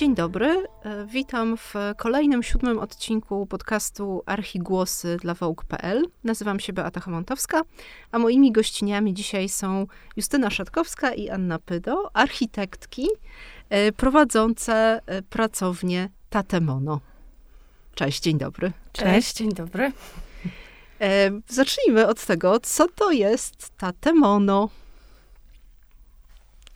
Dzień dobry. E, witam w kolejnym siódmym odcinku podcastu Archigłosy dla Vogue.pl. Nazywam się Beata Hamontowska, a moimi gościniami dzisiaj są Justyna Szatkowska i Anna Pydo, architektki e, prowadzące e, pracownię Tatemono. Cześć, dzień dobry. Cześć, dzień dobry. Zacznijmy od tego, co to jest Tatemono.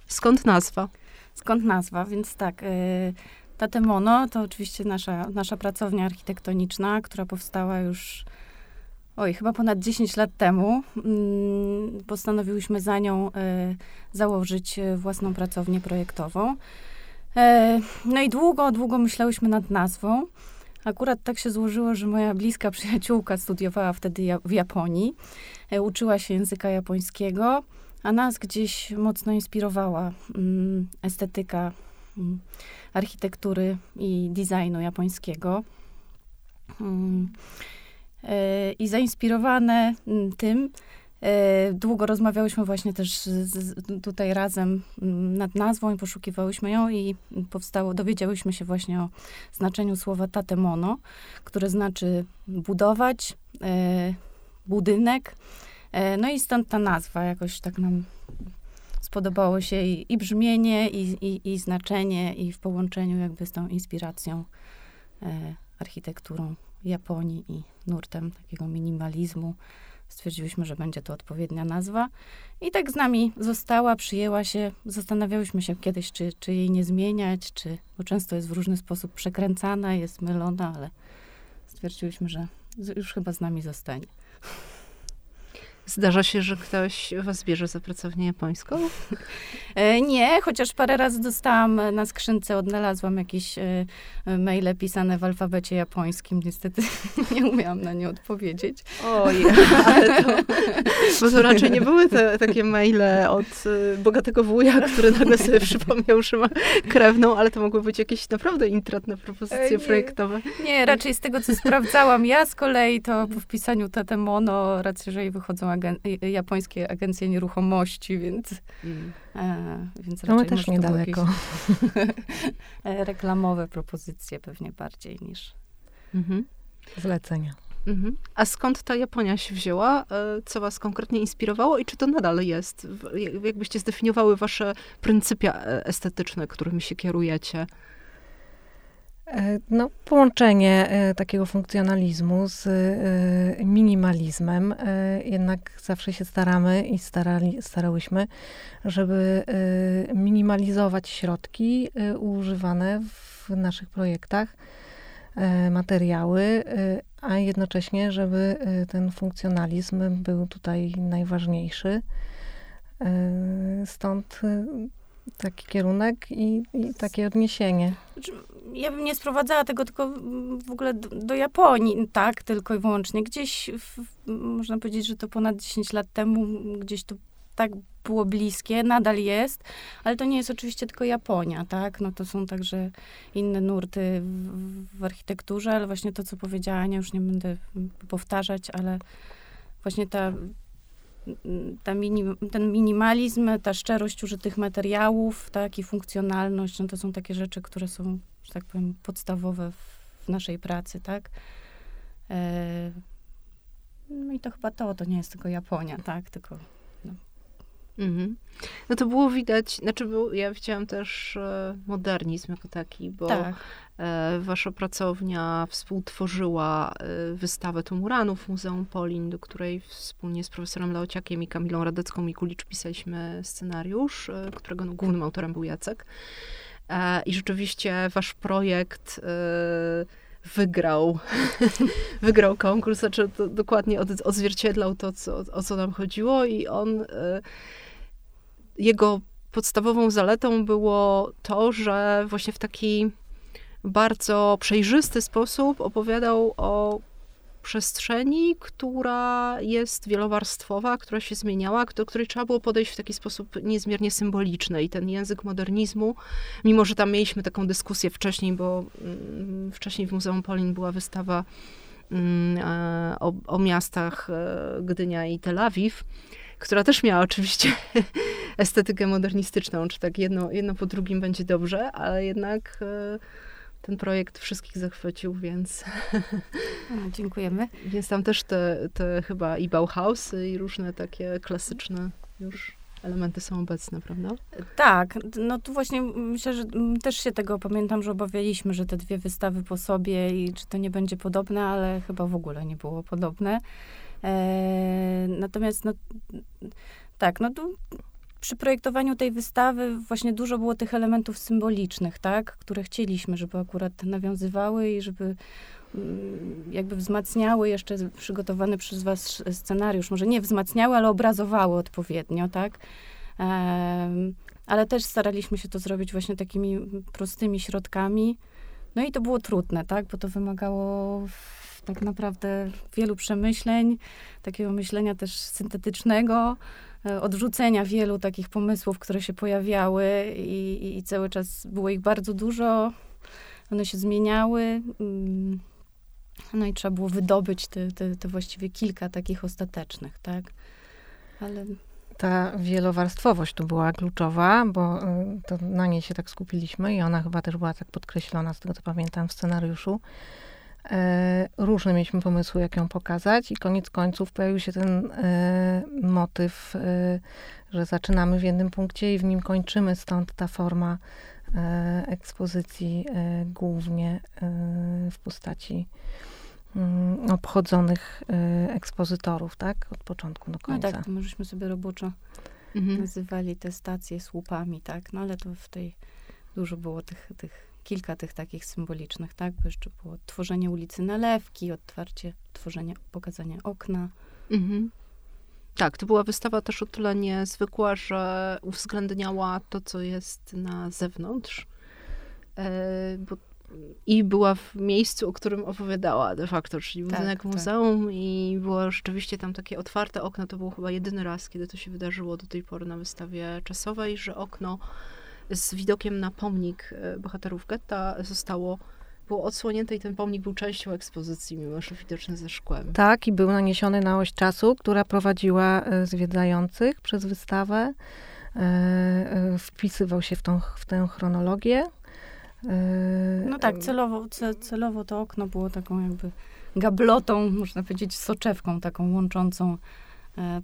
Skąd nazwa? Skąd nazwa? Więc tak, y, Tatemono to oczywiście nasza, nasza pracownia architektoniczna, która powstała już oj, chyba ponad 10 lat temu. Mm, postanowiłyśmy za nią y, założyć y, własną pracownię projektową. No i długo, długo myślałyśmy nad nazwą. Akurat tak się złożyło, że moja bliska przyjaciółka studiowała wtedy w Japonii. Uczyła się języka japońskiego a nas gdzieś mocno inspirowała mm, estetyka mm, architektury i designu japońskiego. Mm, e, I zainspirowane tym, e, długo rozmawiałyśmy właśnie też z, tutaj razem nad nazwą i poszukiwałyśmy ją i powstało, dowiedziałyśmy się właśnie o znaczeniu słowa tatemono, które znaczy budować, e, budynek, no i stąd ta nazwa jakoś tak nam spodobało się i, i brzmienie, i, i, i, znaczenie, i w połączeniu jakby z tą inspiracją e, architekturą Japonii i nurtem takiego minimalizmu. Stwierdziłyśmy, że będzie to odpowiednia nazwa. I tak z nami została, przyjęła się. Zastanawiałyśmy się kiedyś, czy, czy jej nie zmieniać, czy, bo często jest w różny sposób przekręcana, jest mylona, ale stwierdziłyśmy, że już chyba z nami zostanie. Zdarza się, że ktoś was bierze za pracownię japońską? E, nie, chociaż parę razy dostałam na skrzynce, odnalazłam jakieś e, maile pisane w alfabecie japońskim. Niestety nie umiałam na nie odpowiedzieć. Oj, ale to, bo to raczej nie były te takie maile od e, bogatego wuja, który nagle sobie przypomniał, że ma krewną, ale to mogły być jakieś naprawdę intratne propozycje nie, projektowe. Nie, raczej z tego, co sprawdzałam ja z kolei, to po wpisaniu Tatemono raczej, że wychodzą agen japońskie agencje nieruchomości, więc, mm. e, więc no raczej też niedaleko. E, reklamowe propozycje pewnie bardziej niż mhm. zlecenia. Mhm. A skąd ta Japonia się wzięła? E, co was konkretnie inspirowało i czy to nadal jest? Jakbyście zdefiniowały wasze pryncypia e, estetyczne, którymi się kierujecie? E, no, połączenie e, takiego funkcjonalizmu z e, minimalizmem. Jednak zawsze się staramy i starali, starałyśmy, żeby minimalizować środki używane w naszych projektach, materiały, a jednocześnie, żeby ten funkcjonalizm był tutaj najważniejszy. Stąd taki kierunek i, i takie odniesienie. Znaczy, ja bym nie sprowadzała tego tylko w ogóle do, do Japonii, tak, tylko i wyłącznie. Gdzieś, w, można powiedzieć, że to ponad 10 lat temu gdzieś to tak było bliskie, nadal jest, ale to nie jest oczywiście tylko Japonia, tak? No to są także inne nurty w, w architekturze, ale właśnie to, co powiedziała Ania, już nie będę powtarzać, ale właśnie ta ta minim, ten minimalizm, ta szczerość użytych materiałów, tak, i funkcjonalność, no to są takie rzeczy, które są, że tak powiem, podstawowe w, w naszej pracy, tak. E, no i to chyba to, to nie jest tylko Japonia, tak, tylko Mhm. No to było widać, znaczy był, ja widziałam też e, modernizm jako taki, bo tak. e, wasza pracownia współtworzyła e, wystawę Tumuranów w Muzeum Polin, do której wspólnie z profesorem Leociakiem i Kamilą Radecką Mikulicz pisaliśmy scenariusz, którego no, głównym autorem był Jacek. I rzeczywiście wasz projekt wygrał, wygrał konkurs, znaczy dokładnie od, odzwierciedlał to, co, o co nam chodziło i on jego podstawową zaletą było to, że właśnie w taki bardzo przejrzysty sposób opowiadał o przestrzeni, która jest wielowarstwowa, która się zmieniała, do której trzeba było podejść w taki sposób niezmiernie symboliczny. I ten język modernizmu, mimo że tam mieliśmy taką dyskusję wcześniej, bo mm, wcześniej w Muzeum Polin była wystawa mm, e, o, o miastach e, Gdynia i Tel Awiw, która też miała oczywiście estetykę modernistyczną, czy tak jedno, jedno po drugim będzie dobrze, ale jednak e, ten projekt wszystkich zachwycił, więc... No, dziękujemy. Więc tam też te, te chyba i Bauhausy i różne takie klasyczne już elementy są obecne, prawda? Tak, no tu właśnie myślę, że też się tego pamiętam, że obawialiśmy, że te dwie wystawy po sobie i czy to nie będzie podobne, ale chyba w ogóle nie było podobne. E, natomiast no tak, no tu przy projektowaniu tej wystawy właśnie dużo było tych elementów symbolicznych, tak, które chcieliśmy, żeby akurat nawiązywały i żeby mm, jakby wzmacniały jeszcze przygotowany przez was scenariusz. Może nie wzmacniały, ale obrazowały odpowiednio, tak. Ale też staraliśmy się to zrobić właśnie takimi prostymi środkami. No i to było trudne, tak, bo to wymagało tak naprawdę wielu przemyśleń, takiego myślenia też syntetycznego, e, odrzucenia wielu takich pomysłów, które się pojawiały i, i cały czas było ich bardzo dużo. One się zmieniały. Mm, no i trzeba było wydobyć te, te, te właściwie kilka takich ostatecznych, tak? Ale ta wielowarstwowość tu była kluczowa, bo y, to na niej się tak skupiliśmy i ona chyba też była tak podkreślona, z tego co pamiętam w scenariuszu. E, różne mieliśmy pomysły, jak ją pokazać, i koniec końców pojawił się ten e, motyw, e, że zaczynamy w jednym punkcie i w nim kończymy, stąd ta forma ekspozycji głównie w postaci mm, obchodzonych ekspozytorów, tak? Od początku do końca. No tak, to możemy sobie roboczo mhm. nazywali te stacje słupami, tak? No ale to w tej dużo było tych, tych kilka tych takich symbolicznych, tak? Bo jeszcze było tworzenie ulicy Nalewki, otwarcie, tworzenie, pokazanie okna. Mhm. Tak, to była wystawa też o tyle niezwykła, że uwzględniała to, co jest na zewnątrz. E, bo, I była w miejscu, o którym opowiadała de facto, czyli tak, budynek tak, muzeum i było rzeczywiście tam takie otwarte okno. To był chyba jedyny raz, kiedy to się wydarzyło do tej pory na wystawie czasowej, że okno z widokiem na pomnik e, bohaterów getta zostało było odsłonięte i ten pomnik był częścią ekspozycji, mimo że widoczny ze szkłem. Tak, i był naniesiony na oś czasu, która prowadziła e, zwiedzających przez wystawę. E, wpisywał się w, tą, w tę chronologię. No tak, celowo, celowo to okno było taką jakby gablotą, można powiedzieć, soczewką taką łączącą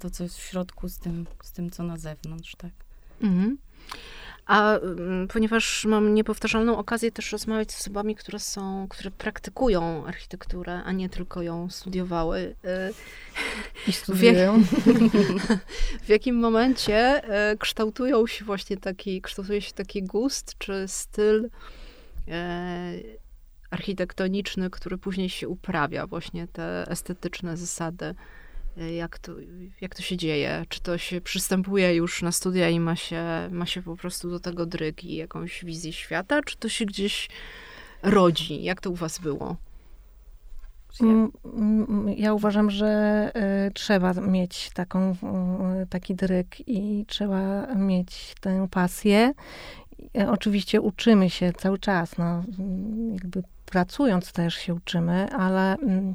to, co jest w środku z tym, z tym co na zewnątrz, tak. Mhm. A mm, ponieważ mam niepowtarzalną okazję też rozmawiać z osobami, które są, które praktykują architekturę, a nie tylko ją studiowały. Y, I studiują. W, w jakim momencie y, kształtują się właśnie taki, kształtuje się taki gust, czy styl y, architektoniczny, który później się uprawia, właśnie te estetyczne zasady jak to, jak to się dzieje? Czy to się przystępuje już na studia i ma się, ma się po prostu do tego dryg i jakąś wizję świata, czy to się gdzieś rodzi? Jak to u was było? Mm, mm, ja uważam, że y, trzeba mieć taką, y, taki dryg i trzeba mieć tę pasję. Y, oczywiście uczymy się cały czas, no, jakby pracując też się uczymy, ale mm,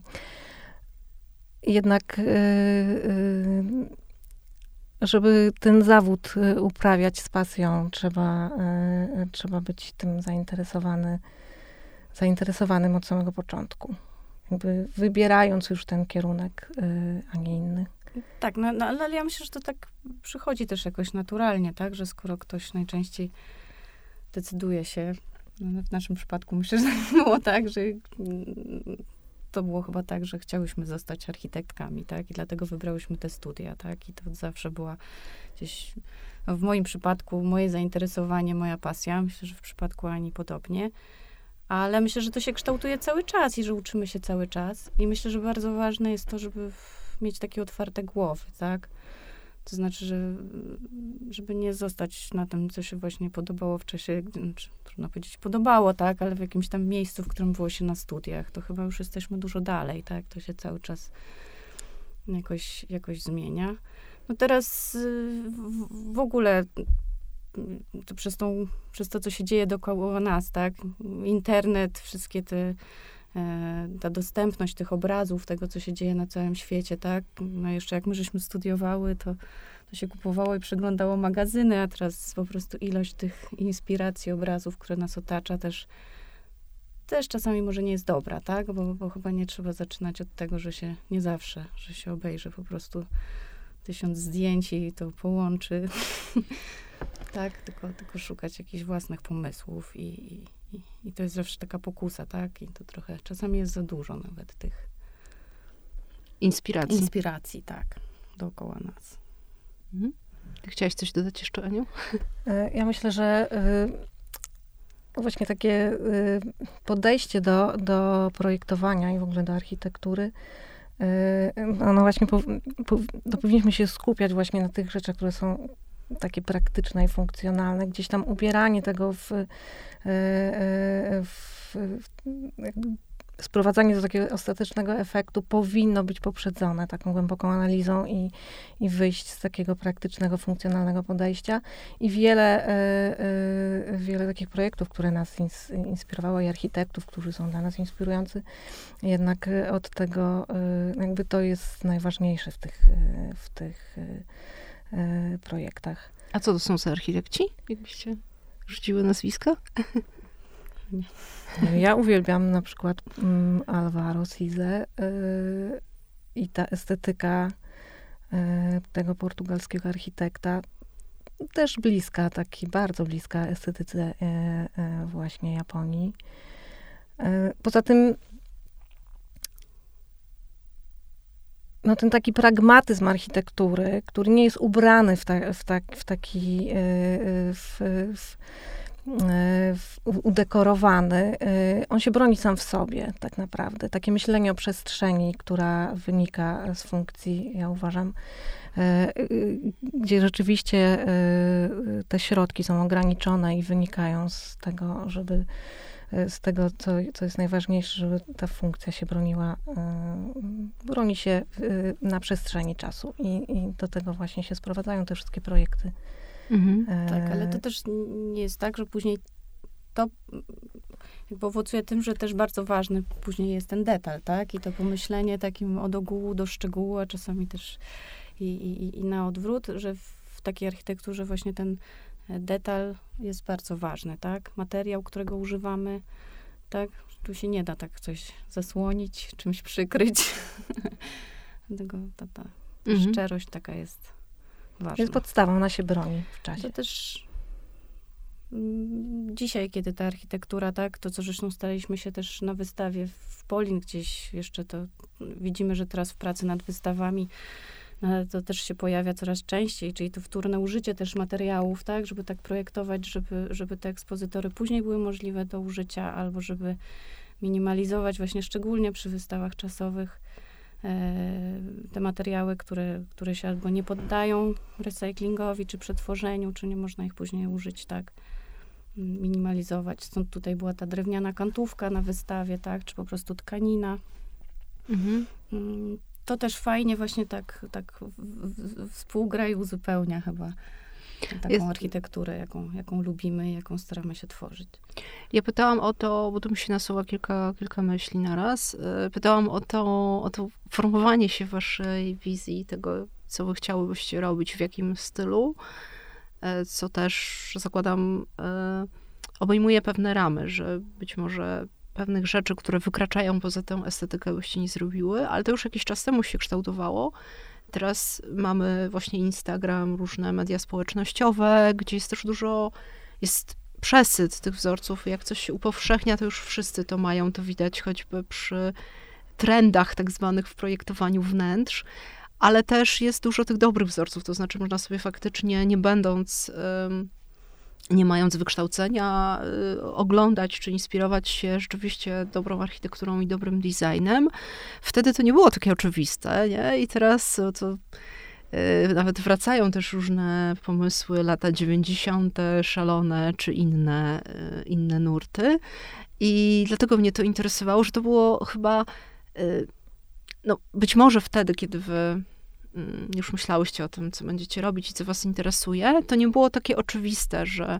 jednak, y, y, żeby ten zawód y, uprawiać z pasją, trzeba, trzeba być tym zainteresowany, zainteresowanym od samego początku. Jakby wybierając już ten kierunek, a nie inny. Tak, no, no, ale ja myślę, że to tak przychodzi też jakoś naturalnie, tak? Że skoro ktoś najczęściej decyduje się, no w naszym przypadku myślę, że było tak, że to było chyba tak, że chciałyśmy zostać architektkami, tak? I dlatego wybrałyśmy te studia, tak? I to zawsze była gdzieś, no w moim przypadku, moje zainteresowanie, moja pasja. Myślę, że w przypadku Ani podobnie. Ale myślę, że to się kształtuje cały czas i że uczymy się cały czas. I myślę, że bardzo ważne jest to, żeby mieć takie otwarte głowy, tak? To znaczy, że, żeby nie zostać na tym, co się właśnie podobało w czasie, znaczy, trudno powiedzieć podobało, tak, ale w jakimś tam miejscu, w którym było się na studiach, to chyba już jesteśmy dużo dalej, tak, to się cały czas jakoś, jakoś zmienia. No teraz w, ogóle to przez, tą, przez to, co się dzieje dookoła nas, tak, internet, wszystkie te ta dostępność tych obrazów, tego, co się dzieje na całym świecie, tak? No jeszcze jak my żeśmy studiowały, to, to się kupowało i przeglądało magazyny, a teraz po prostu ilość tych inspiracji, obrazów, które nas otacza też też czasami może nie jest dobra, tak? Bo, bo chyba nie trzeba zaczynać od tego, że się nie zawsze, że się obejrzy po prostu tysiąc zdjęć i to połączy. tak, tylko, tylko szukać jakichś własnych pomysłów i, i, i, to jest zawsze taka pokusa, tak? I to trochę, czasami jest za dużo nawet tych inspiracji. Inspiracji, tak, dookoła nas. Mhm. Chciałaś coś dodać jeszcze, Aniu? E, ja myślę, że y, właśnie takie y, podejście do, do projektowania i w ogóle do architektury y, no właśnie po, po, to powinniśmy się skupiać właśnie na tych rzeczach, które są takie praktyczne i funkcjonalne. Gdzieś tam ubieranie tego w, e, e, w, sprowadzanie do takiego ostatecznego efektu powinno być poprzedzone taką głęboką analizą i, i wyjść z takiego praktycznego, funkcjonalnego podejścia. I wiele, y, wiele takich projektów, które nas ins, inspirowało i architektów, którzy są dla nas inspirujący, jednak od tego, jakby to jest najważniejsze w tych, w tych E, projektach. A co to są za architekci? Jakbyście rzuciły nazwiska? Ja uwielbiam na przykład um, Alvaro Size y, i ta estetyka y, tego portugalskiego architekta też bliska, taki bardzo bliska estetyce właśnie Japonii. Poza tym no, ten taki pragmatyzm architektury, który nie jest ubrany w, ta, w, ta, w taki e, e, w, w, e, udekorowany, on się broni sam w sobie, tak naprawdę. Takie myślenie o przestrzeni, która wynika z funkcji, ja uważam, gdzie rzeczywiście te środki są ograniczone i wynikają z tego, żeby z tego, co, co jest najważniejsze, żeby ta funkcja się broniła, e, broni się e, na przestrzeni czasu. I, I do tego właśnie się sprowadzają te wszystkie projekty. Mhm. Tak, ale to też nie jest tak, że później to jakby owocuje tym, że też bardzo ważny później jest ten detal, tak? I to pomyślenie takim od ogółu do szczegółu, a czasami też i, i, i na odwrót, że w takiej architekturze właśnie ten detal jest bardzo ważny, tak? Materiał, którego używamy, tak? Tu się nie da tak coś zasłonić, czymś przykryć. Dlatego ta, ta mhm. szczerość taka jest ważna. Jest podstawą, ona się broni w czasie. To też mm, dzisiaj, kiedy ta architektura, tak, to co zresztą staliśmy się też na wystawie w Polin gdzieś jeszcze to widzimy, że teraz w pracy nad wystawami to też się pojawia coraz częściej, czyli to wtórne użycie też materiałów, tak, żeby tak projektować, żeby, żeby te ekspozytory później były możliwe do użycia, albo żeby minimalizować właśnie szczególnie przy wystawach czasowych e, te materiały, które, które się albo nie poddają recyklingowi, czy przetworzeniu, czy nie można ich później użyć, tak, minimalizować. Stąd tutaj była ta drewniana kantówka na wystawie, tak, czy po prostu tkanina. Mhm. To też fajnie właśnie tak, tak współgra i uzupełnia chyba taką Jest... architekturę, jaką, jaką lubimy, jaką staramy się tworzyć. Ja pytałam o to, bo tu mi się nasuwa kilka, kilka myśli naraz. E, pytałam o to, o to formowanie się waszej wizji, tego, co wy chciałybyście robić, w jakim stylu, e, co też, zakładam, e, obejmuje pewne ramy, że być może pewnych rzeczy, które wykraczają poza tę estetykę, byście nie zrobiły, ale to już jakiś czas temu się kształtowało. Teraz mamy właśnie Instagram, różne media społecznościowe, gdzie jest też dużo, jest przesyt tych wzorców. Jak coś się upowszechnia, to już wszyscy to mają, to widać choćby przy trendach tak zwanych w projektowaniu wnętrz, ale też jest dużo tych dobrych wzorców, to znaczy można sobie faktycznie, nie będąc nie mając wykształcenia, y, oglądać czy inspirować się rzeczywiście dobrą architekturą i dobrym designem. Wtedy to nie było takie oczywiste, nie? I teraz to y, nawet wracają też różne pomysły, lata 90., szalone czy inne, y, inne nurty. I dlatego mnie to interesowało, że to było chyba, no być może wtedy, kiedy Mm, już myślałyście o tym, co będziecie robić i co was interesuje, to nie było takie oczywiste, że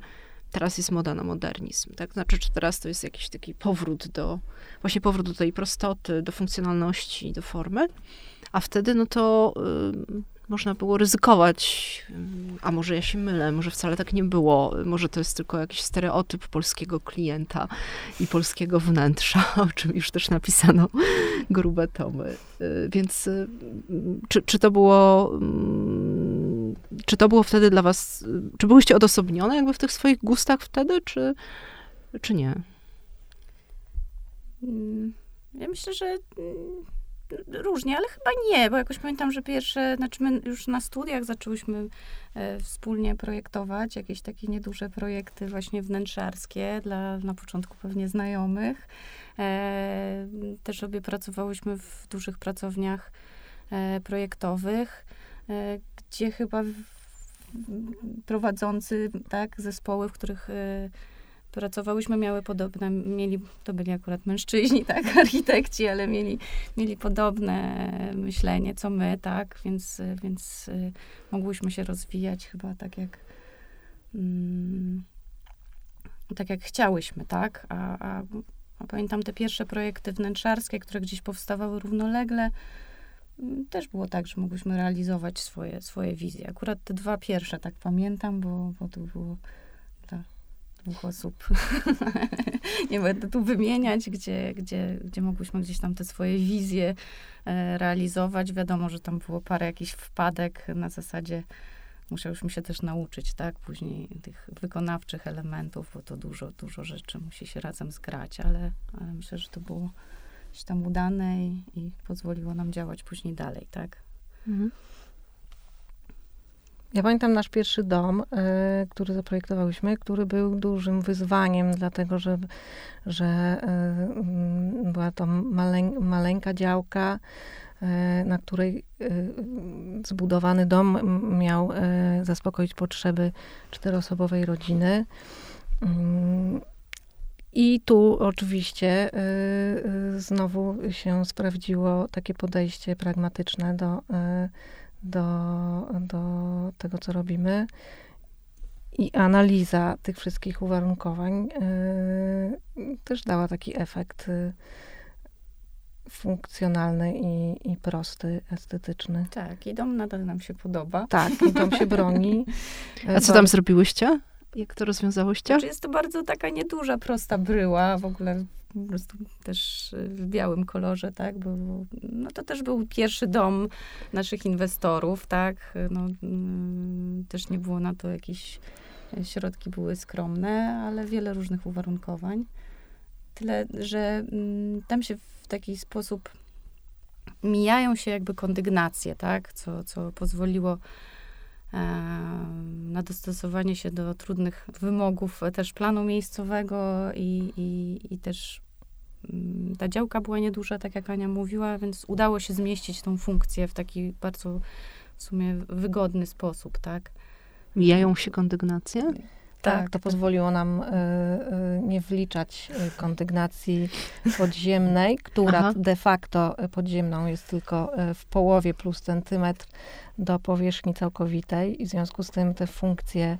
teraz jest moda na modernizm, tak? Znaczy, czy teraz to jest jakiś taki powrót do, właśnie powrót do tej prostoty, do funkcjonalności, do formy, a wtedy, no to można było ryzykować, a może ja się mylę, może wcale tak nie było, może to jest tylko jakiś stereotyp polskiego klienta i polskiego wnętrza, o czym już też napisano grube tomy. Y, więc y, czy, czy to było mm, czy to było wtedy dla was, czy byłyście odosobnione jakby w tych swoich gustach wtedy, czy, czy nie? Mm, ja myślę, że mm, różnie, ale chyba nie, bo jakoś pamiętam, że pierwsze, znaczy my już na studiach zaczęłyśmy e, wspólnie projektować jakieś takie nieduże projekty właśnie wnętrzarskie dla na początku pewnie znajomych. E, też obie pracowałyśmy w dużych pracowniach e, projektowych, gdzie chyba prowadzący tak, zespoły, w których pracowałyśmy, miały podobne, mieli, to byli akurat mężczyźni, tak, architekci, ale mieli, mieli podobne myślenie, co my, tak, więc, więc y, mogłyśmy się rozwijać chyba tak jak mm, tak jak chciałyśmy, tak, a, a, a pamiętam te pierwsze projekty wnętrzarskie, które gdzieś powstawały równolegle, mm, też było tak, że mogłyśmy realizować swoje, swoje wizje. Akurat te dwa pierwsze tak pamiętam, bo, bo to było osób. nie będę tu wymieniać, gdzie, gdzie, gdzie mogłyśmy gdzieś tam te swoje wizje e, realizować. Wiadomo, że tam było parę jakichś wpadek na zasadzie musiałyśmy się też nauczyć, tak, później tych wykonawczych elementów, bo to dużo, dużo rzeczy musi się razem zgrać, ale, ale myślę, że to było gdzieś tam udane i, i pozwoliło nam działać później dalej, tak. Mhm. Ja pamiętam nasz pierwszy dom, y, który zaprojektowałyśmy, który był dużym wyzwaniem, dlatego że, że y, była to maleń, maleńka działka, y, na której zbudowany dom miał zaspokoić potrzeby czteroosobowej rodziny. Mm, I tu oczywiście znowu się sprawdziło takie podejście pragmatyczne do do, do tego, co robimy. I analiza tych wszystkich uwarunkowań yy, też dała taki efekt yy, funkcjonalny i, i prosty, estetyczny. Tak, i dom nadal nam się podoba. Tak, i dom się broni. A co tam zrobiłyście? Jak to rozwiązałyście? Znaczy jest to bardzo taka nieduża, prosta bryła, w ogóle po prostu też w białym kolorze, tak, bo no to też był pierwszy dom naszych inwestorów, tak, no, mm, też nie było na to jakieś, środki były skromne, ale wiele różnych uwarunkowań. Tyle, że mm, tam się w taki sposób mijają się jakby kondygnacje, tak, co, co pozwoliło na dostosowanie się do trudnych wymogów też planu miejscowego i, i, i też mm, ta działka była nieduża, tak jak Ania mówiła, więc udało się zmieścić tą funkcję w taki bardzo w sumie wygodny sposób, tak? Mijają się kondygnacje? Tak, tak, to pozwoliło nam y, y, nie wliczać y, kondygnacji podziemnej, która Aha. de facto podziemną jest tylko w połowie plus centymetr do powierzchni całkowitej. I w związku z tym te funkcje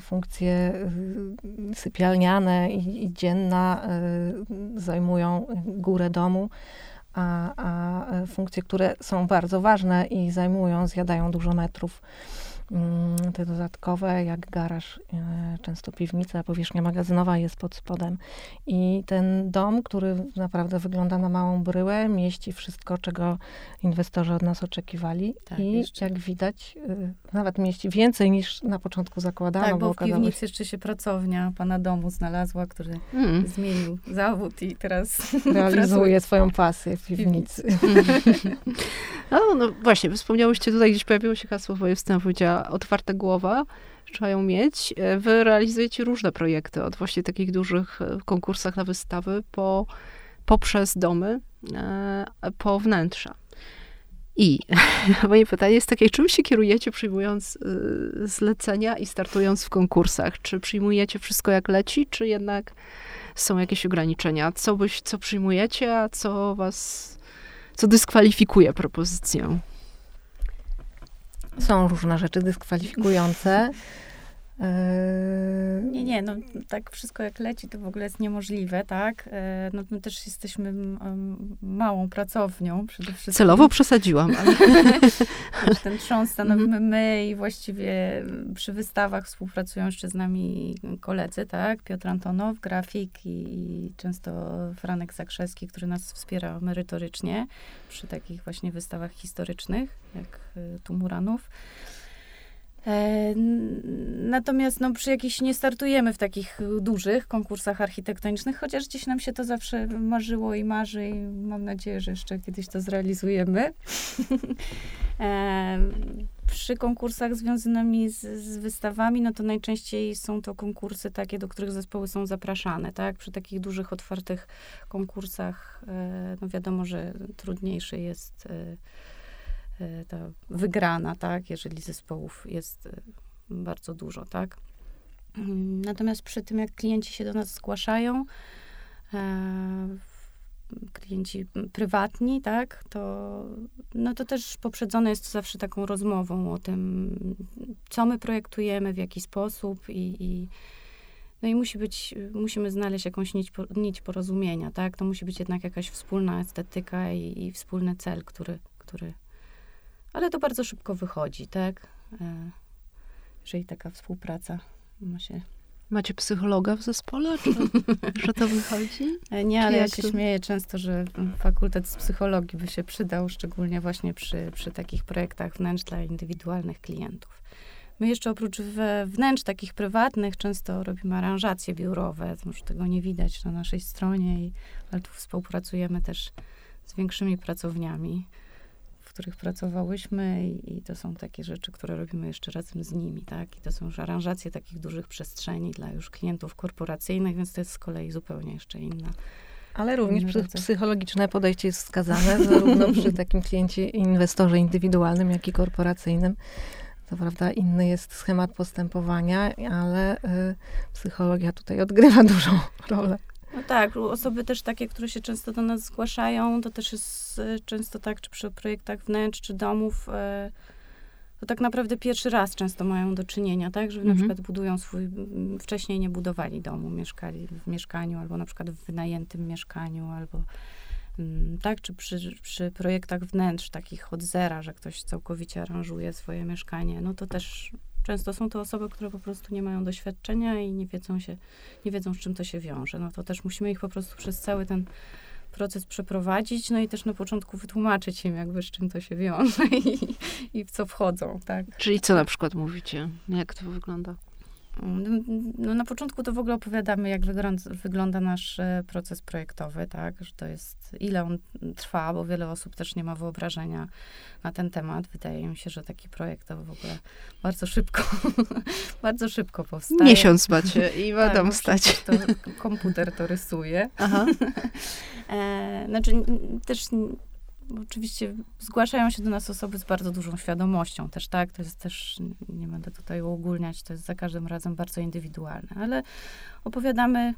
funkcje sypialniane i, i dzienna zajmują górę domu, a, a funkcje, które są bardzo ważne i zajmują, zjadają dużo metrów, te dodatkowe, jak garaż, e, często piwnica, powierzchnia magazynowa jest pod spodem. I ten dom, który naprawdę wygląda na małą bryłę, mieści wszystko, czego inwestorzy od nas oczekiwali. Tak, I jeszcze. jak widać, y, nawet mieści więcej niż na początku zakładano. Tak, bo, bo w piwnicy się... jeszcze się pracownia pana domu znalazła, który mm. zmienił zawód i teraz realizuje swoją pasję w piwnicy. no, no właśnie, wspomniałyście tutaj, gdzieś pojawiło się hasło, bo Justyna powiedziała, otwarta głowa trzeba ją mieć. E, wy realizujecie różne projekty, od właśnie takich dużych e, konkursach na wystawy, po, poprzez domy, e, po wnętrza. I moje pytanie jest takie, czym się kierujecie przyjmując zlecenia i startując w konkursach? Czy przyjmujecie wszystko jak leci, czy jednak są jakieś ograniczenia? Co, byś, co przyjmujecie, a co was, co dyskwalifikuje propozycję? Są różne rzeczy dyskwalifikujące. E, nie, nie, no tak wszystko jak leci, to w ogóle jest niemożliwe, tak? E, no my też jesteśmy małą pracownią przede wszystkim. Celowo przesadziłam. Ale... Ten trząs stanowimy mhm. my i właściwie przy wystawach współpracują jeszcze z nami koledzy, tak? Piotr Antonow, grafik i często Franek Zakrzewski, który nas wspiera merytorycznie przy takich właśnie wystawach historycznych, jak e, Tumuranów. E, natomiast no, przy jakichś nie startujemy w takich dużych konkursach architektonicznych, chociaż gdzieś nam się to zawsze marzyło i marzy i mam nadzieję, że jeszcze kiedyś to zrealizujemy. E, przy konkursach związanymi z, z, wystawami, no to najczęściej są to konkursy takie, do których zespoły są zapraszane, tak? Przy takich dużych, otwartych konkursach, e, no wiadomo, że trudniejszy jest ta wygrana, tak, jeżeli zespołów jest e, bardzo dużo, tak. Natomiast przy tym, jak klienci się do nas zgłaszają, e, klienci prywatni, tak, to, no to też poprzedzone jest to zawsze taką rozmową o tym, co my projektujemy, w jaki sposób i, i no i musi być, musimy znaleźć jakąś nić, nić porozumienia, tak, to musi być jednak jakaś wspólna estetyka i, i wspólny cel, który, który ale to bardzo szybko wychodzi, tak? E, jeżeli taka współpraca ma się Macie psychologa w zespole, czy, że to wychodzi? E, nie, ale ja się to... śmieję często, że fakultet z psychologii by się przydał, szczególnie właśnie przy, przy takich projektach wnętrz dla indywidualnych klientów. My jeszcze oprócz wnętrz takich prywatnych często robimy aranżacje biurowe, może tego nie widać na naszej stronie, ale tu współpracujemy też z większymi pracowniami których pracowałyśmy i, i, to są takie rzeczy, które robimy jeszcze razem z nimi, tak? I to są już aranżacje takich dużych przestrzeni dla już klientów korporacyjnych, więc to jest z kolei zupełnie jeszcze inna. Ale również przy, psychologiczne podejście jest wskazane, zarówno przy takim kliencie, inwestorze indywidualnym, jak i korporacyjnym. To prawda, inny jest schemat postępowania, ale y, psychologia tutaj odgrywa dużą rolę. No tak, osoby też takie, które się często do nas zgłaszają, to też jest e, często tak, czy przy projektach wnętrz, czy domów, e, to tak naprawdę pierwszy raz często mają do czynienia, tak, że mhm. na przykład budują swój, wcześniej nie budowali domu, mieszkali w mieszkaniu, albo na przykład w wynajętym mieszkaniu, albo tak, czy przy, przy projektach wnętrz, takich od zera, że ktoś całkowicie aranżuje swoje mieszkanie, no to też Często są to osoby, które po prostu nie mają doświadczenia i nie wiedzą się, nie wiedzą, z czym to się wiąże. No to też musimy ich po prostu przez cały ten proces przeprowadzić, no i też na początku wytłumaczyć im jakby, z czym to się wiąże i, i w co wchodzą, tak. Czyli co na przykład mówicie? Jak to wygląda? No, na początku to w ogóle opowiadamy, jak wygląda, nasz e, proces projektowy, tak, że to jest, ile on trwa, bo wiele osób też nie ma wyobrażenia na ten temat. Wydaje mi się, że taki projekt to w ogóle bardzo szybko, bardzo szybko powstaje. Miesiąc macie i będą tak, stać. To komputer to rysuje. Aha. e, znaczy, też oczywiście zgłaszają się do nas osoby z bardzo dużą świadomością też, tak? To jest też, nie będę tutaj uogólniać, to jest za każdym razem bardzo indywidualne, ale opowiadamy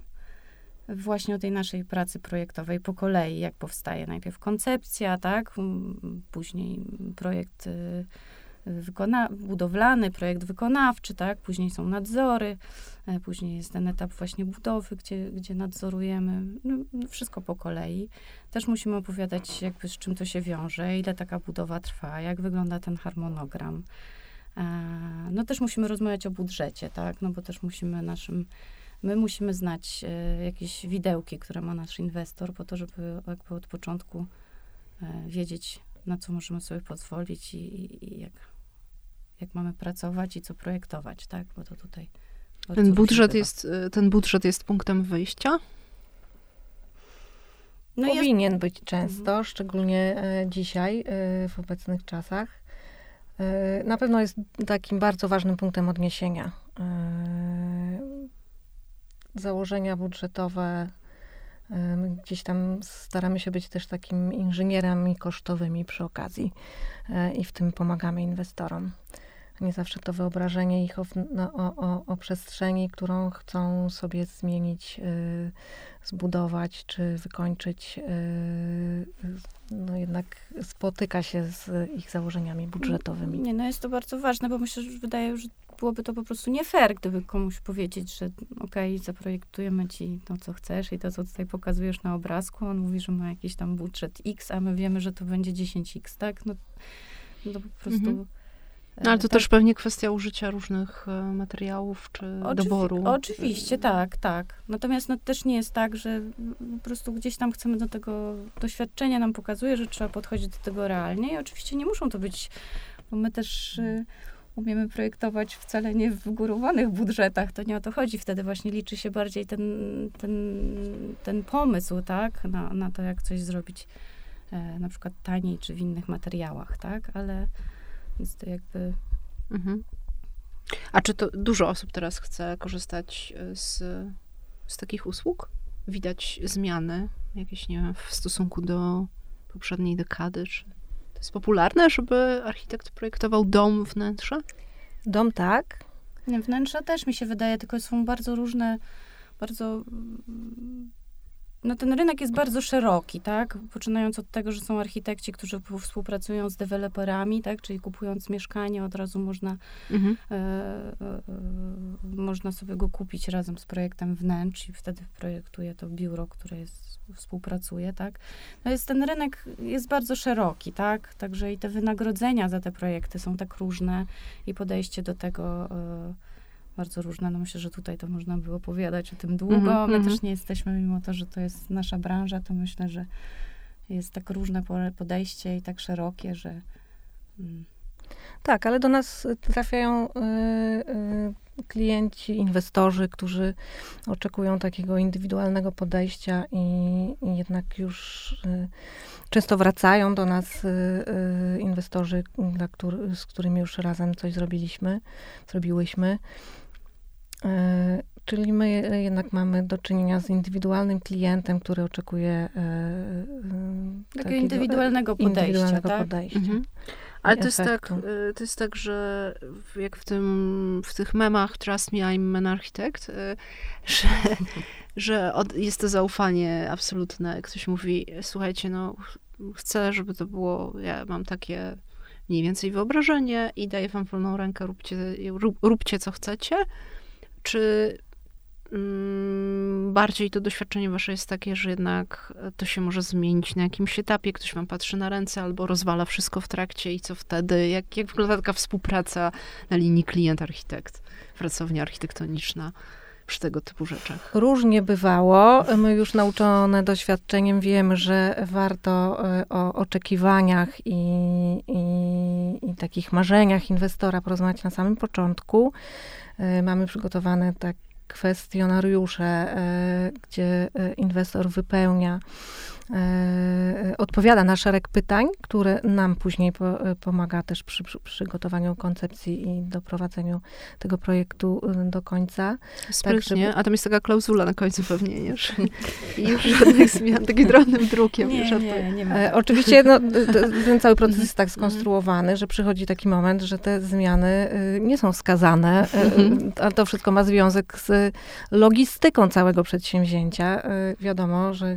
właśnie o tej naszej pracy projektowej po kolei, jak powstaje najpierw koncepcja, tak? Później projekt y, wykona- budowlany, projekt wykonawczy, tak? Później są nadzory, e, później jest ten etap właśnie budowy, gdzie, gdzie nadzorujemy. No, wszystko po kolei. Też musimy opowiadać jakby z czym to się wiąże, ile taka budowa trwa, jak wygląda ten harmonogram. E, no też musimy rozmawiać o budżecie, tak? No bo też musimy naszym my musimy znać e, jakieś widełki, które ma nasz inwestor, po to, żeby jakby od początku wiedzieć, na co możemy sobie pozwolić i, i, i jak jak mamy pracować i co projektować, tak? Bo to tutaj. Ten budżet, jest, y, ten budżet jest punktem wyjścia? No Powinien jest... być często, mhm. szczególnie e, dzisiaj, e, w obecnych czasach. E, na pewno jest takim bardzo ważnym punktem odniesienia. Założenia budżetowe, gdzieś tam staramy się być też takimi inżynierami kosztowymi przy okazji i w tym pomagamy inwestorom nie zawsze to wyobrażenie ich o, no, o, o, o przestrzeni, którą chcą sobie zmienić, y, zbudować czy wykończyć, y, no jednak spotyka się z ich założeniami budżetowymi. Nie, no jest to bardzo ważne, bo myślę, że wydaje, że byłoby to po prostu nie fair, gdyby komuś powiedzieć, że okej, okay, zaprojektujemy ci to, co chcesz i to, co tutaj pokazujesz na obrazku. On mówi, że ma jakiś tam budżet X, a my wiemy, że to będzie 10X, tak? No, no to po prostu... Mhm. No, ale to tak. też pewnie kwestia użycia różnych e, materiałów czy Oczywi doboru. Oczywiście, tak, tak. Natomiast no, też nie jest tak, że po prostu gdzieś tam chcemy do tego, doświadczenie nam pokazuje, że trzeba podchodzić do tego realnie i oczywiście nie muszą to być, bo my też y, umiemy projektować wcale nie w górowanych budżetach, to nie o to chodzi. Wtedy właśnie liczy się bardziej ten, ten, ten pomysł, tak, na, na to, jak coś zrobić e, na przykład taniej czy w innych materiałach, tak, ale więc to jakby... Mhm. A czy to dużo osób teraz chce korzystać e, z, z takich usług? Widać zmiany jakieś, nie wiem, w stosunku do poprzedniej dekady? Czy to jest popularne, żeby architekt projektował dom, wnętrze? Dom tak. Wnętrza też mi się wydaje, tylko są bardzo różne, bardzo no ten rynek jest bardzo szeroki, tak? Poczynając od tego, że są architekci, którzy współpracują z deweloperami, tak? Czyli kupując mieszkanie, od razu można, mhm. e, e, e, można sobie go kupić razem z projektem wnętrz i wtedy projektuje to biuro, które jest, współpracuje, tak? No jest, ten rynek jest bardzo szeroki, tak? Także i te wynagrodzenia za te projekty są tak różne i podejście do tego... E, bardzo różne. No myślę, że tutaj to można by opowiadać o tym długo. Mm-hmm, My też nie jesteśmy, mimo to, że to jest nasza branża, to myślę, że jest tak różne podejście i tak szerokie, że... Mm. Tak, ale do nas trafiają y, y, klienci, inwestorzy, którzy oczekują takiego indywidualnego podejścia i, i jednak już y, często wracają do nas y, y, inwestorzy, który, z którymi już razem coś zrobiliśmy, zrobiłyśmy. E, czyli my jednak mamy do czynienia z indywidualnym klientem, który oczekuje e, e, takiego indywidualnego podejścia. Indywidualnego tak? podejścia. Mhm. Ale to jest, tak, to jest tak, że jak w, tym, w tych memach Trust Me, I'm an Architect, że, że od, jest to zaufanie absolutne. Ktoś mówi, słuchajcie, no chcę, żeby to było, ja mam takie mniej więcej wyobrażenie i daję wam wolną rękę, róbcie, rób, róbcie co chcecie czy mm, bardziej to doświadczenie wasze jest takie, że jednak to się może zmienić na jakimś etapie, ktoś wam patrzy na ręce albo rozwala wszystko w trakcie i co wtedy? Jak, jak wygląda taka współpraca na linii klient-architekt, pracownia architektoniczna? Przy tego typu rzeczach? Różnie bywało. My już nauczone doświadczeniem wiemy, że warto e, o oczekiwaniach i, i, i takich marzeniach inwestora porozmawiać na samym początku. E, mamy przygotowane tak kwestionariusze, e, gdzie inwestor wypełnia odpowiada na szereg pytań, które nam później po, e, pomaga też przy, przy, przygotowaniu koncepcji i doprowadzeniu tego projektu e, do końca. Sprytnie, tak, żeby... a tam jest taka klauzula na końcu pewnie, nie? Że już żadnych zmian, takim drobnym drukiem. Nie, nie, nie, nie ma. E, oczywiście no, ten cały proces jest tak mhm. skonstruowany, że przychodzi taki moment, że te zmiany nie są wskazane, mhm. a to wszystko ma związek z logistyką całego przedsięwzięcia. Wiadomo, że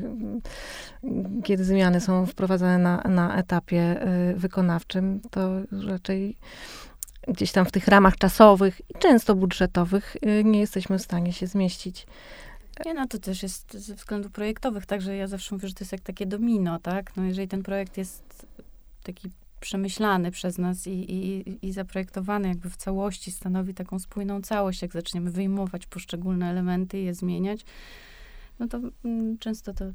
kiedy zmiany są wprowadzane na, na etapie y, wykonawczym, to raczej gdzieś tam w tych ramach czasowych i często budżetowych y, nie jesteśmy w stanie się zmieścić. Nie, no to też jest ze względów projektowych, także ja zawsze mówię, że to jest jak takie domino, tak? No jeżeli ten projekt jest taki przemyślany przez nas i, i, i zaprojektowany jakby w całości, stanowi taką spójną całość, jak zaczniemy wyjmować poszczególne elementy i je zmieniać, no to mm, często to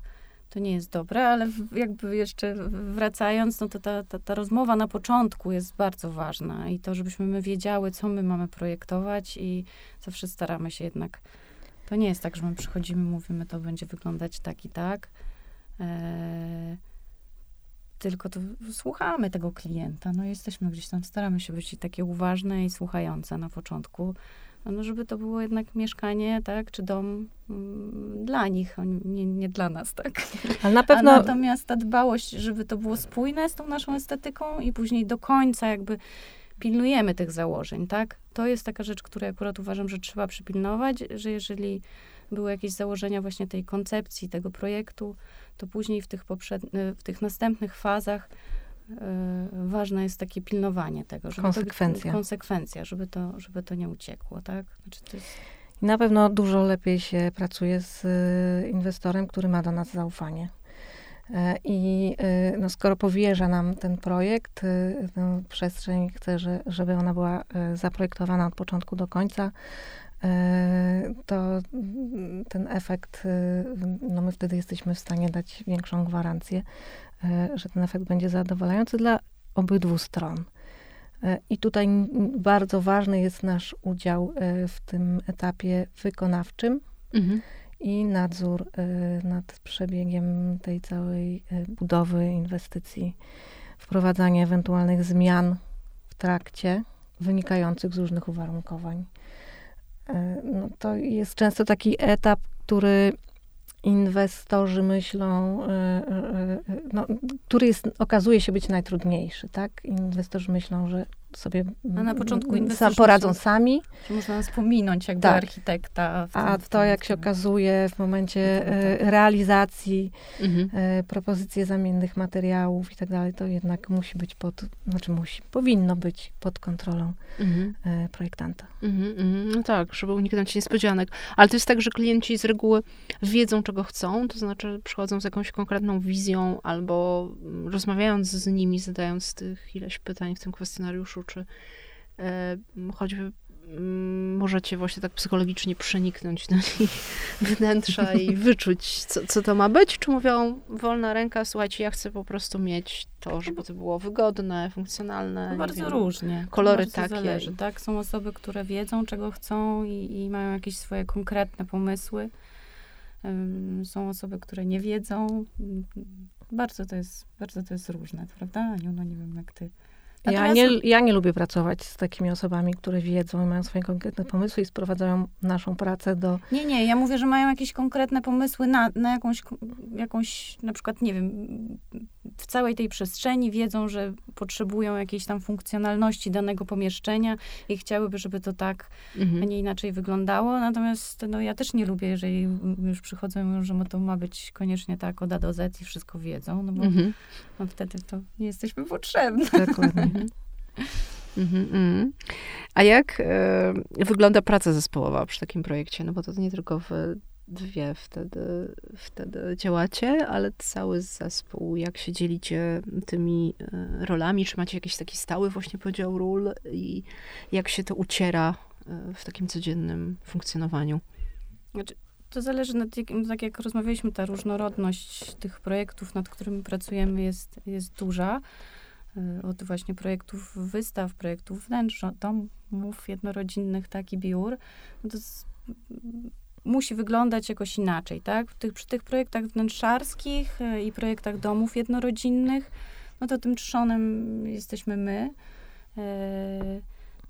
to nie jest dobre, ale jakby jeszcze wracając, no to ta, ta, ta rozmowa na początku jest bardzo ważna i to, żebyśmy my wiedziały, co my mamy projektować i zawsze staramy się jednak, to nie jest tak, że my przychodzimy, mówimy, to będzie wyglądać tak i tak, e, tylko to słuchamy tego klienta, no jesteśmy gdzieś tam, staramy się być takie uważne i słuchające na początku, no żeby to było jednak mieszkanie, tak, czy dom mm, dla nich, nie, nie dla nas, tak. Ale na pewno... A natomiast ta dbałość, żeby to było spójne z tą naszą estetyką i później do końca jakby pilnujemy tych założeń, tak. To jest taka rzecz, której akurat uważam, że trzeba przypilnować, że jeżeli były jakieś założenia właśnie tej koncepcji, tego projektu, to później w tych, poprzed... w tych następnych fazach ważne jest takie pilnowanie tego. Żeby konsekwencja. To, konsekwencja, żeby to, żeby to nie uciekło, tak? Znaczy jest... Na pewno dużo lepiej się pracuje z inwestorem, który ma do nas zaufanie. E, I e, no, skoro powierza nam ten projekt, tę przestrzeń, chce, żeby ona była zaprojektowana od początku do końca, to ten efekt, no my wtedy jesteśmy w stanie dać większą gwarancję, że ten efekt będzie zadowalający dla obydwu stron. I tutaj bardzo ważny jest nasz udział w tym etapie wykonawczym. Mhm i nadzór nad przebiegiem tej całej budowy inwestycji, wprowadzanie ewentualnych zmian w trakcie wynikających z różnych uwarunkowań. No to jest często taki etap, który inwestorzy myślą, no, który jest, okazuje się być najtrudniejszy, tak? Inwestorzy myślą, że sobie A na początku poradzą sami. Można nas pominąć jakby tak. architekta. Tym, A to, jak się okazuje w momencie e, realizacji mhm. e, propozycji zamiennych materiałów i tak dalej, to jednak musi być pod, znaczy musi, powinno być pod kontrolą mhm. e, projektanta. Mhm, mhm. no tak, żeby uniknąć niespodzianek. Ale to jest tak, że klienci z reguły wiedzą, czego chcą, to znaczy przychodzą z jakąś konkretną wizją albo mm, rozmawiając z nimi, zadając tych ileś pytań w tym kwestionariuszu, czy e, choćby mm, możecie właśnie tak psychologicznie przeniknąć do ich wnętrza i wyczuć, co, co to ma być, czy mówią wolna ręka, słuchajcie, ja chcę po prostu mieć to, żeby to było wygodne, funkcjonalne. No bardzo wiem, różnie. Kolory bardzo takie. Zależy, tak? Są osoby, które wiedzą, czego chcą i, i mają jakieś swoje konkretne pomysły. Są osoby, które nie wiedzą. Bardzo to jest, bardzo to jest różne, prawda, Aniu? No nie wiem, jak ty ja nie, ja nie lubię pracować z takimi osobami, które wiedzą i mają swoje konkretne pomysły i sprowadzają naszą pracę do... Nie, nie, ja mówię, że mają jakieś konkretne pomysły na, na jakąś, jakąś, na przykład, nie wiem, w całej tej przestrzeni wiedzą, że potrzebują jakiejś tam funkcjonalności danego pomieszczenia i chciałyby, żeby to tak, mhm. a nie inaczej wyglądało. Natomiast no, ja też nie lubię, jeżeli już przychodzą i mówią, że to ma być koniecznie tak od A do Z i wszystko wiedzą, no bo mhm. no, wtedy to nie jesteśmy potrzebni. Dokładnie. Mhm. mhm. Mhm, A jak e, wygląda praca zespołowa przy takim projekcie? No bo to nie tylko w dwie wtedy, wtedy działacie, ale cały zespół, jak się dzielicie tymi e, rolami, czy macie jakiś taki stały właśnie podział ról i jak się to uciera e, w takim codziennym funkcjonowaniu? Znaczy, to zależy, nad jakim, tak jak rozmawialiśmy, ta różnorodność tych projektów, nad którymi pracujemy jest, jest duża. E, od właśnie projektów wystaw, projektów wnętrz, domów jednorodzinnych, tak i biur. No to musi wyglądać jakoś inaczej, tak? Tych, przy tych projektach wnętrzarskich e, i projektach domów jednorodzinnych, no to tym trzonem jesteśmy my. E,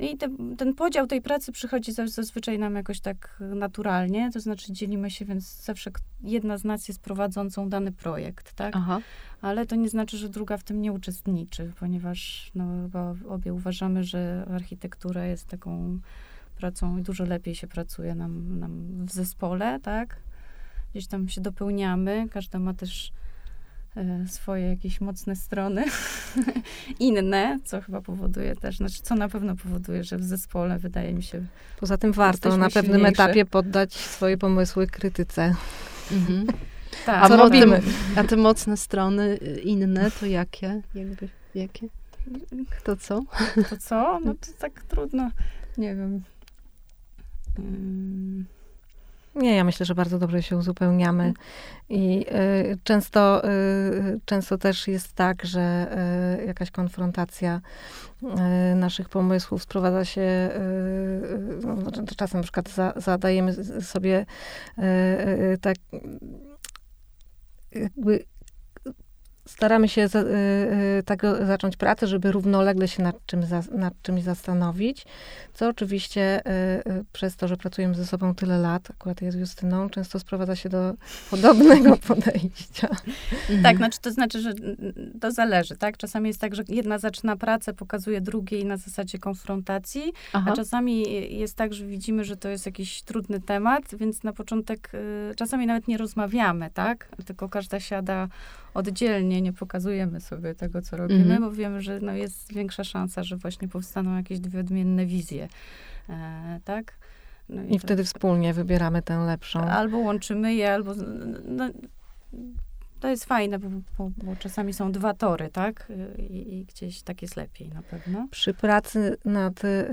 I te, ten podział tej pracy przychodzi zazwyczaj nam jakoś tak naturalnie, to znaczy dzielimy się, więc zawsze jedna z nas jest prowadzącą dany projekt, tak? Aha. Ale to nie znaczy, że druga w tym nie uczestniczy, ponieważ no, chyba obie uważamy, że architektura jest taką pracą i dużo lepiej się pracuje nam, nam w zespole, tak? Gdzieś tam się dopełniamy, każda ma też swoje jakieś mocne strony, inne, co chyba powoduje też, znaczy co na pewno powoduje, że w zespole wydaje mi się. Poza tym warto na pewnym etapie poddać swoje pomysły krytyce. Mhm. Tak. A, co robimy? a te mocne strony y, inne to jakie? Jakby, jakie? Kto co? To co? No to tak trudno. Nie wiem. Nie, ja myślę, że bardzo dobrze się uzupełniamy. Mm. I y, często, y, często też jest tak, że y, jakaś konfrontacja y, naszych pomysłów sprowadza się, y, y, no, czasem na przykład za, zadajemy sobie tak jakby staramy się za, y, y, tak zacząć pracę, żeby równolegle się nad, czym za, nad czymś zastanowić, co oczywiście y, y, przez to, że pracujemy ze sobą tyle lat, akurat ja z Justyną, często sprowadza się do podobnego podejścia. Tak, znaczy to znaczy, że to zależy, tak? Czasami jest tak, że jedna zaczyna pracę, pokazuje drugiej na zasadzie konfrontacji, Aha. a czasami jest tak, że widzimy, że to jest jakiś trudny temat, więc na początek y, czasami nawet nie rozmawiamy, tak? Tylko każda siada oddzielnie nie pokazujemy sobie tego, co robimy, mhm. bo wiemy, że no, jest większa szansa, że właśnie powstaną jakieś dwie odmienne wizje. E, tak? No i, I wtedy wspólnie wybieramy tę lepszą. Albo łączymy je, albo. No, to jest fajne, bo, bo, bo, czasami są dwa tory, tak? I, I, gdzieś tak jest lepiej na pewno. Przy pracy nad y,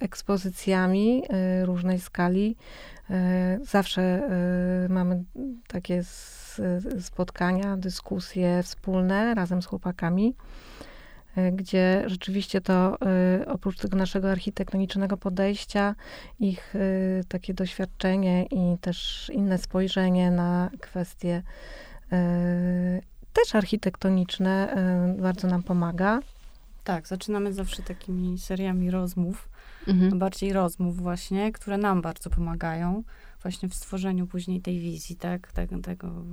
ekspozycjami y, różnej skali y, zawsze y, mamy takie spotkania, dyskusje wspólne razem z chłopakami y, gdzie rzeczywiście to y, oprócz tego naszego architektonicznego podejścia, ich y, takie doświadczenie i też inne spojrzenie na kwestie E, też architektoniczne e, bardzo nam pomaga. Tak, zaczynamy zawsze takimi seriami rozmów, mhm. bardziej rozmów właśnie, które nam bardzo pomagają właśnie w stworzeniu później tej wizji, tak, tego, tego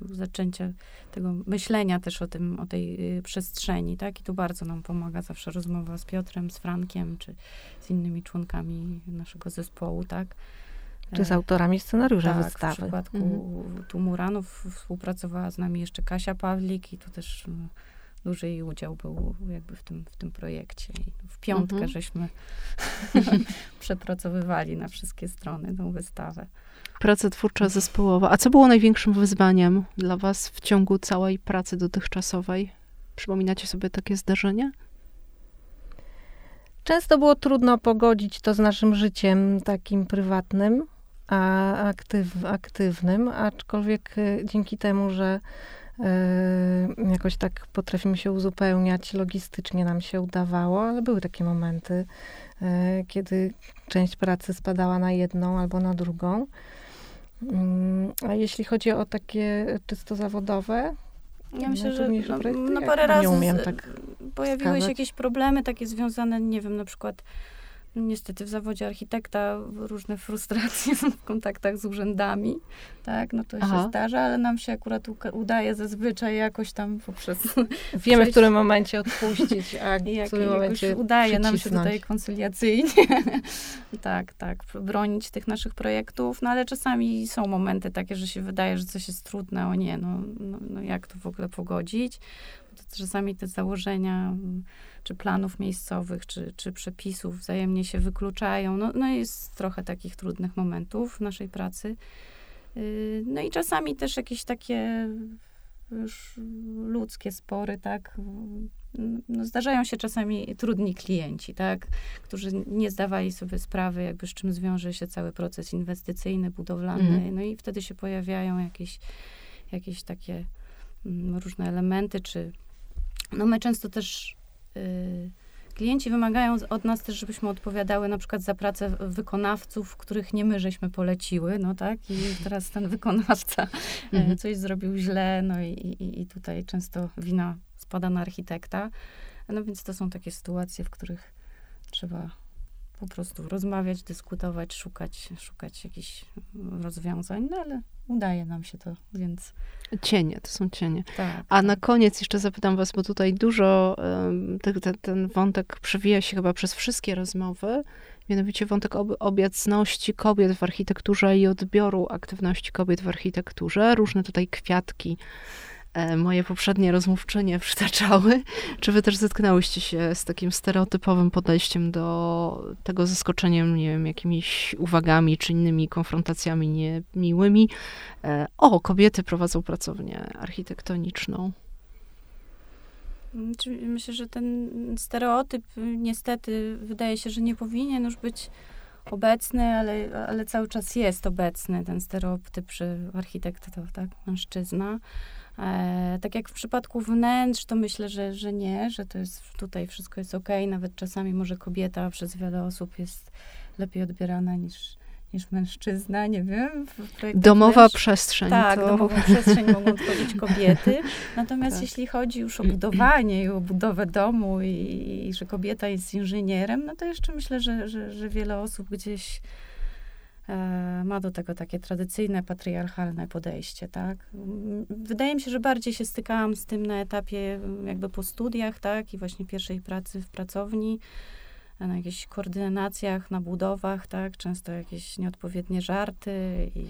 zaczęcia, tego myślenia też o tym, o tej y, przestrzeni, tak, i tu bardzo nam pomaga zawsze rozmowa z Piotrem, z Frankiem, czy z innymi członkami naszego zespołu, tak, czy z autorami scenariusza tak, wystawy. w przypadku mhm. Tumuranów współpracowała z nami jeszcze Kasia Pawlik i tu też duży jej udział był jakby w tym, w tym projekcie. I w piątkę mhm. żeśmy przepracowywali na wszystkie strony tą wystawę. Praca twórcza zespołowa. A co było największym wyzwaniem dla was w ciągu całej pracy dotychczasowej? Przypominacie sobie takie zdarzenie? Często było trudno pogodzić to z naszym życiem takim prywatnym a aktyw, aktywnym, aczkolwiek e, dzięki temu, że y, jakoś tak potrafimy się uzupełniać, logistycznie nam się udawało, ale były takie momenty, y, kiedy część pracy spadała na jedną albo na drugą. Y, a jeśli chodzi o takie czysto zawodowe, ja myślę, że no, no parę razy tak pojawiły wskazać. się jakieś problemy takie związane, nie wiem, na przykład niestety w zawodzie architekta różne frustracje są w kontaktach z urzędami, tak, no to Aha. się zdarza, ale nam się akurat udaje zazwyczaj jakoś tam poprzez... Wiemy, w którym momencie odpuścić, a w którym momencie udaje nam się tutaj koncyliacyjnie, tak, tak, bronić tych naszych projektów, no ale czasami są momenty takie, że się wydaje, że coś jest trudne, o nie, no, no, no jak to w ogóle pogodzić? To czasami te założenia czy planów miejscowych, czy, czy przepisów wzajemnie się wykluczają. No, no jest trochę takich trudnych momentów w naszej pracy. Y, no i czasami też jakieś takie już ludzkie spory, tak. No, zdarzają się czasami trudni klienci, tak, którzy nie zdawali sobie sprawy, jakby z czym zwiąże się cały proces inwestycyjny, budowlany. Mm. No i wtedy się pojawiają jakieś, jakieś takie mm, różne elementy, czy no my często też klienci wymagają od nas też, żebyśmy odpowiadały na przykład za pracę wykonawców, których nie my żeśmy poleciły, no tak, i teraz ten wykonawca y, mhm. coś zrobił źle, no i, i, i tutaj często wina spada na architekta. No więc to są takie sytuacje, w których trzeba po prostu rozmawiać, dyskutować, szukać, szukać jakichś rozwiązań, no ale udaje nam się to, więc... Cienie, to są cienie. Tak, A tak. na koniec jeszcze zapytam was, bo tutaj dużo, ten, ten, wątek przewija się chyba przez wszystkie rozmowy, mianowicie wątek ob obecności kobiet w architekturze i odbioru aktywności kobiet w architekturze. Różne tutaj kwiatki moje poprzednie rozmówczynie przytaczały. Czy wy też zetknęłyście się z takim stereotypowym podejściem do tego zaskoczeniem, nie wiem, jakimiś uwagami czy innymi konfrontacjami niemiłymi? E, o, kobiety prowadzą pracownię architektoniczną. Myślę, że ten stereotyp niestety wydaje się, że nie powinien już być obecny, ale, ale cały czas jest obecny ten stereotyp przy architekta, tak, mężczyzna. E, tak jak w przypadku wnętrz, to myślę, że, że nie, że to jest tutaj wszystko jest ok. Nawet czasami może kobieta przez wiele osób jest lepiej odbierana niż, niż mężczyzna, nie wiem. Domowa wnętrz. przestrzeń. Tak, to... domową przestrzeń mogą tworzyć kobiety. Natomiast tak. jeśli chodzi już o budowanie i o budowę domu i, i, że kobieta jest inżynierem, no to jeszcze myślę, że, że, że wiele osób gdzieś ma do tego takie tradycyjne, patriarchalne podejście, tak. Wydaje mi się, że bardziej się stykałam z tym na etapie jakby po studiach, tak, i właśnie pierwszej pracy w pracowni, na jakichś koordynacjach, na budowach, tak, często jakieś nieodpowiednie żarty i,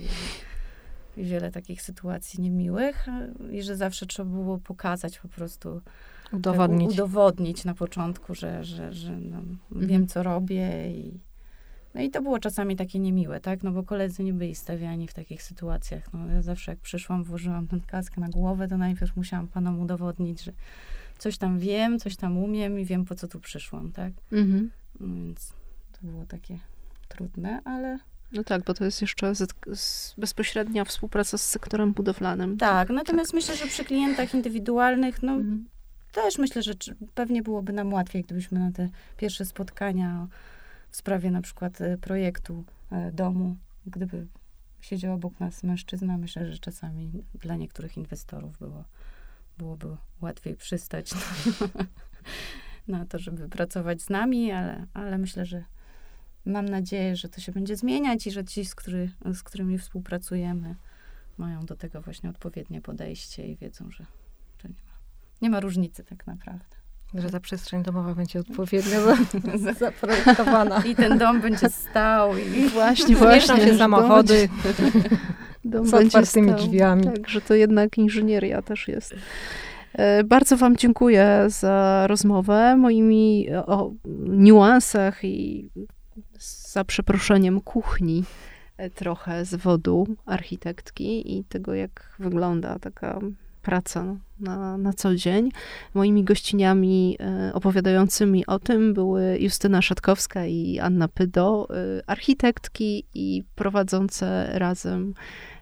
i wiele takich sytuacji niemiłych i że zawsze trzeba było pokazać po prostu udowodnić, tak, udowodnić na początku, że, że, że no, mhm. wiem, co robię i no i to było czasami takie niemiłe, tak? No bo koledzy nie byli stawiani w takich sytuacjach. No ja zawsze jak przyszłam, włożyłam ten kask na głowę, to najpierw musiałam panom udowodnić, że coś tam wiem, coś tam umiem i wiem, po co tu przyszłam, tak? Mhm. No więc to było takie trudne, ale... No tak, bo to jest jeszcze z, z bezpośrednia współpraca z sektorem budowlanym. Tak, natomiast tak. myślę, że przy klientach indywidualnych, no mhm. też myślę, że pewnie byłoby nam łatwiej, gdybyśmy na te pierwsze spotkania w sprawie na przykład e, projektu e, domu, gdyby siedział obok nas mężczyzna, myślę, że czasami dla niektórych inwestorów było, byłoby łatwiej przystać na, na to, żeby pracować z nami, ale, ale myślę, że mam nadzieję, że to się będzie zmieniać i że ci, z, który, z którymi współpracujemy, mają do tego właśnie odpowiednie podejście i wiedzą, że, że nie, ma, nie ma różnicy tak naprawdę. Że ta przestrzeń domowa będzie odpowiednio zaprojektowana. I ten dom będzie stał. I właśnie, właśnie. się samochody. Dom z otwartymi drzwiami. Tak, że to jednak inżynieria też jest. E, bardzo Wam dziękuję za rozmowę. Moimi o niuansach i za przeproszeniem kuchni e, trochę z wodu architektki i tego, jak wygląda taka praca na, na co dzień. Moimi gościniami e, opowiadającymi o tym były Justyna Szatkowska i Anna Pydo, e, architektki i prowadzące razem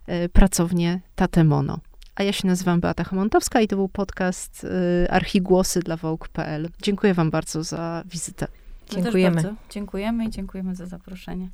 e, pracownię Tatemono. A ja się nazywam Beata Hamontowska i to był podcast Archigłosy dla Vogue.pl. Dziękuję wam bardzo za wizytę. Dziękujemy. Dziękujemy i dziękujemy za zaproszenie.